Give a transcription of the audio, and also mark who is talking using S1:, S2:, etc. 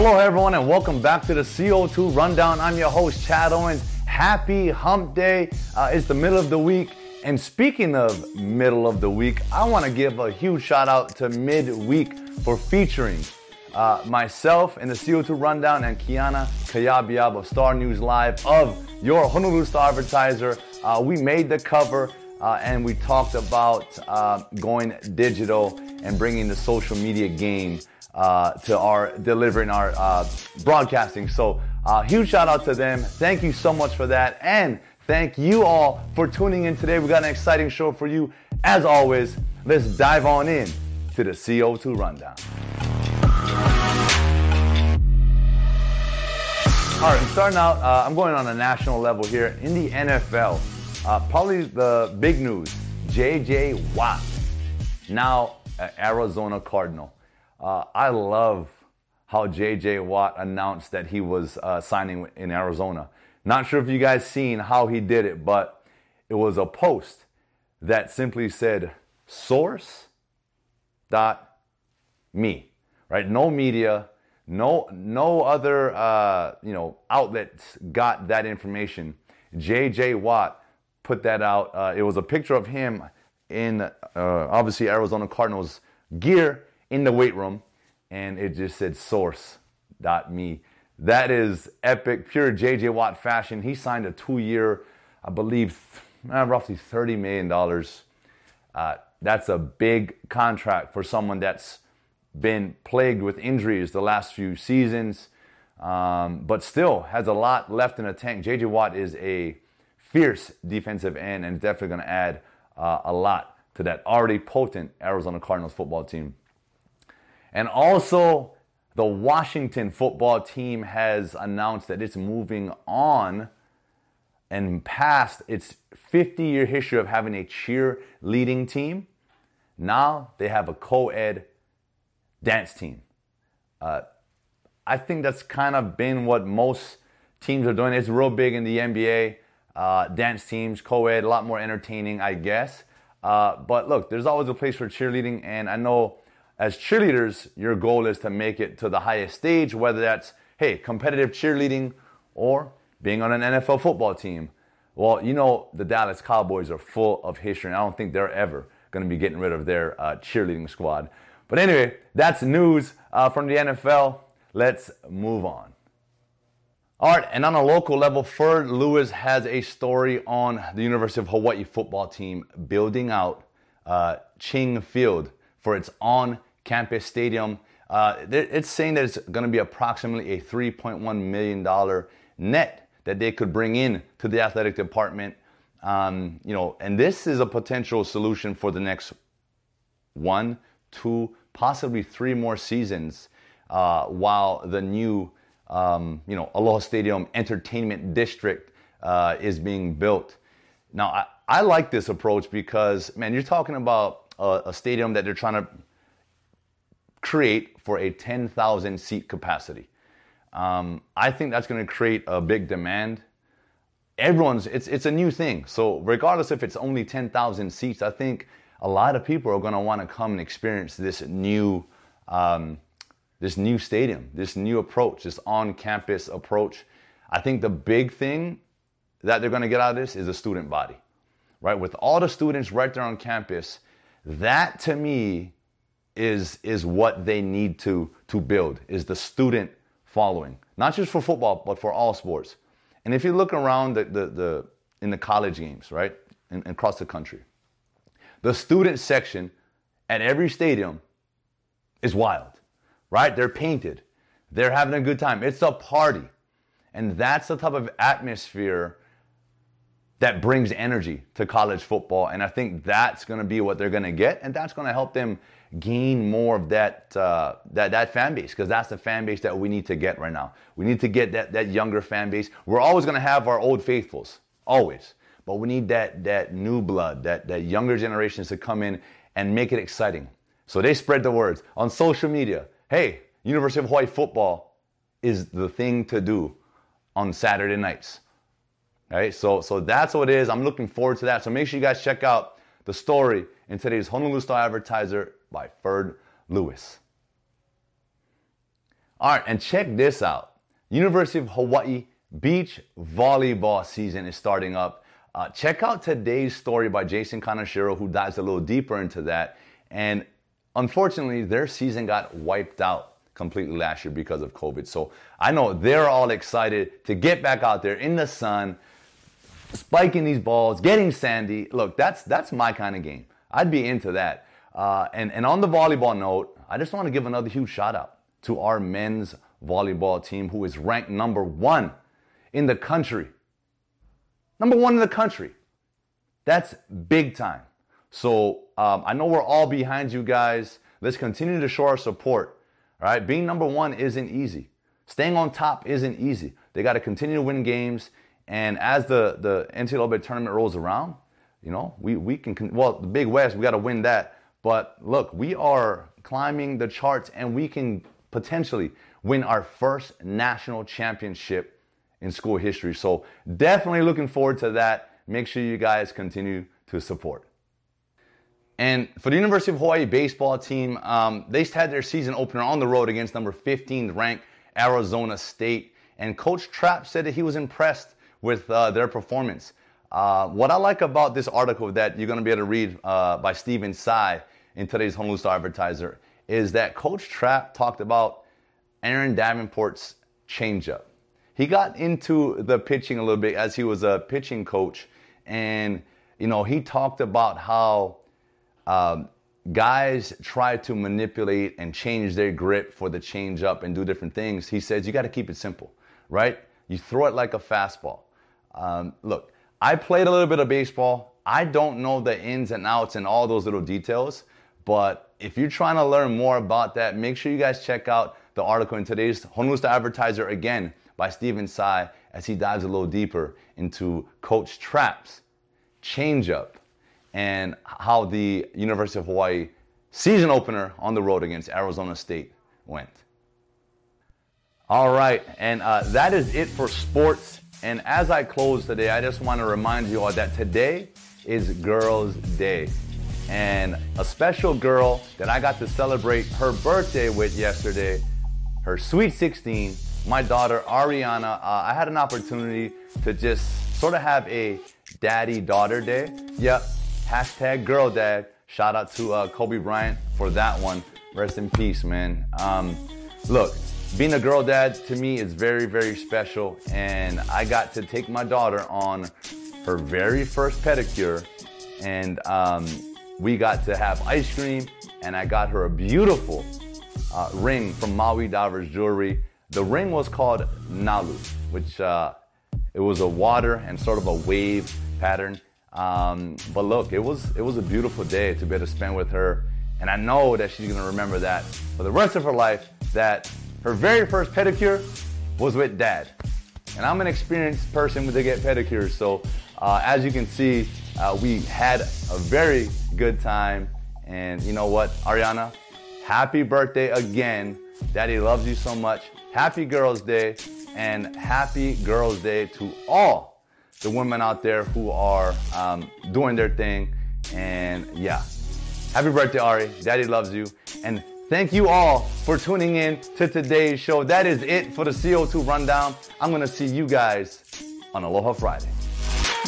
S1: Hello, everyone, and welcome back to the CO2 Rundown. I'm your host, Chad Owens. Happy Hump Day. Uh, it's the middle of the week. And speaking of middle of the week, I want to give a huge shout out to Midweek for featuring uh, myself in the CO2 Rundown and Kiana Kayabiab of Star News Live of your Honolulu Star Advertiser. Uh, we made the cover uh, and we talked about uh, going digital and bringing the social media game uh, to our delivering our uh, broadcasting. So, huge shout out to them. Thank you so much for that. And thank you all for tuning in today. We got an exciting show for you. As always, let's dive on in to the CO2 Rundown. All right, I'm starting out. Uh, I'm going on a national level here in the NFL. Uh, probably the big news: J.J. Watt, now Arizona Cardinal. Uh, I love how J.J. Watt announced that he was uh, signing in Arizona. Not sure if you guys seen how he did it, but it was a post that simply said "source dot me," right? No media no, no other uh, you know outlets got that information. J.J. Watt put that out. Uh, it was a picture of him in uh, obviously Arizona Cardinals gear in the weight room, and it just said source.me. That is epic, pure J.J. Watt fashion. He signed a two-year, I believe, uh, roughly thirty million dollars. Uh, that's a big contract for someone that's been plagued with injuries the last few seasons, um, but still has a lot left in the tank. JJ Watt is a fierce defensive end and definitely going to add uh, a lot to that already potent Arizona Cardinals football team. And also, the Washington football team has announced that it's moving on and past its 50 year history of having a cheerleading team. Now they have a co ed dance team. Uh, I think that's kind of been what most teams are doing. It's real big in the NBA. Uh, dance teams, co-ed, a lot more entertaining, I guess. Uh, but look, there's always a place for cheerleading, and I know as cheerleaders, your goal is to make it to the highest stage, whether that's hey competitive cheerleading or being on an NFL football team. Well, you know the Dallas Cowboys are full of history, and I don't think they're ever going to be getting rid of their uh, cheerleading squad. But anyway, that's news uh, from the NFL. Let's move on. All right, and on a local level, Ferd Lewis has a story on the University of Hawaii football team building out uh, Ching Field for its on campus stadium. Uh, it's saying that it's going to be approximately a $3.1 million net that they could bring in to the athletic department. Um, you know, and this is a potential solution for the next one, two, possibly three more seasons uh, while the new, um, you know, Aloha Stadium Entertainment District uh, is being built. Now, I, I, like this approach because, man, you're talking about a, a stadium that they're trying to create for a 10,000 seat capacity. Um, I think that's going to create a big demand. Everyone's it's it's a new thing. So regardless if it's only 10,000 seats, I think a lot of people are going to want to come and experience this new um, this new stadium, this new approach, this on-campus approach. I think the big thing that they're going to get out of this is the student body, right? With all the students right there on campus, that to me is is what they need to to build is the student following, not just for football but for all sports. And if you look around the the, the in the college games, right, across the country, the student section at every stadium is wild, right? They're painted, they're having a good time. It's a party. And that's the type of atmosphere that brings energy to college football. And I think that's going to be what they're going to get. And that's going to help them gain more of that, uh, that, that fan base because that's the fan base that we need to get right now. We need to get that, that younger fan base. We're always going to have our old faithfuls, always. But we need that, that new blood, that, that younger generations to come in and make it exciting. So they spread the words on social media. Hey, University of Hawaii football is the thing to do on Saturday nights. Right? So, so that's what it is. I'm looking forward to that. So make sure you guys check out the story in today's Honolulu Star Advertiser by Ferd Lewis. All right, and check this out. University of Hawaii beach volleyball season is starting up. Uh, check out today's story by Jason Kaneshiro, who dives a little deeper into that. And unfortunately, their season got wiped out completely last year because of COVID. So I know they're all excited to get back out there in the sun, spiking these balls, getting sandy. Look, that's that's my kind of game. I'd be into that. Uh, and and on the volleyball note, I just want to give another huge shout out to our men's volleyball team, who is ranked number one in the country. Number one in the country. That's big time. So um, I know we're all behind you guys. Let's continue to show our support. All right, being number one isn't easy. Staying on top isn't easy. They got to continue to win games. And as the the NCAA tournament rolls around, you know, we we can well the Big West we got to win that. But look, we are climbing the charts, and we can potentially win our first national championship in school history. So definitely looking forward to that. Make sure you guys continue to support. And for the University of Hawaii baseball team, um, they had their season opener on the road against number 15 ranked Arizona State. And Coach Trapp said that he was impressed with uh, their performance. Uh, what I like about this article that you're going to be able to read uh, by Stephen Tsai in today's Honolulu Star Advertiser is that Coach Trapp talked about Aaron Davenport's changeup. He got into the pitching a little bit as he was a pitching coach, and you know he talked about how um, guys try to manipulate and change their grip for the changeup and do different things. He says you got to keep it simple, right? You throw it like a fastball. Um, look, I played a little bit of baseball. I don't know the ins and outs and all those little details, but if you're trying to learn more about that, make sure you guys check out the article in today's Honolulu Advertiser again by Stephen Tsai as he dives a little deeper into Coach Trapp's changeup and how the University of Hawaii season opener on the road against Arizona State went. All right, and uh, that is it for sports. And as I close today, I just want to remind you all that today is Girls' Day. And a special girl that I got to celebrate her birthday with yesterday her sweet 16, my daughter Ariana. Uh, I had an opportunity to just sort of have a daddy daughter day. Yep, hashtag girl dad. Shout out to uh, Kobe Bryant for that one. Rest in peace, man. Um, look, being a girl dad to me is very, very special. And I got to take my daughter on her very first pedicure. And um, we got to have ice cream. And I got her a beautiful uh, ring from Maui Divers Jewelry. The ring was called Nalu, which uh, it was a water and sort of a wave pattern. Um, but look, it was it was a beautiful day to be able to spend with her, and I know that she's gonna remember that for the rest of her life. That her very first pedicure was with dad, and I'm an experienced person with to get pedicures. So uh, as you can see, uh, we had a very good time, and you know what, Ariana, Happy birthday again. Daddy loves you so much. Happy Girls' Day and happy Girls' Day to all the women out there who are um, doing their thing. And yeah, happy birthday, Ari. Daddy loves you. And thank you all for tuning in to today's show. That is it for the CO2 rundown. I'm going to see you guys on Aloha Friday.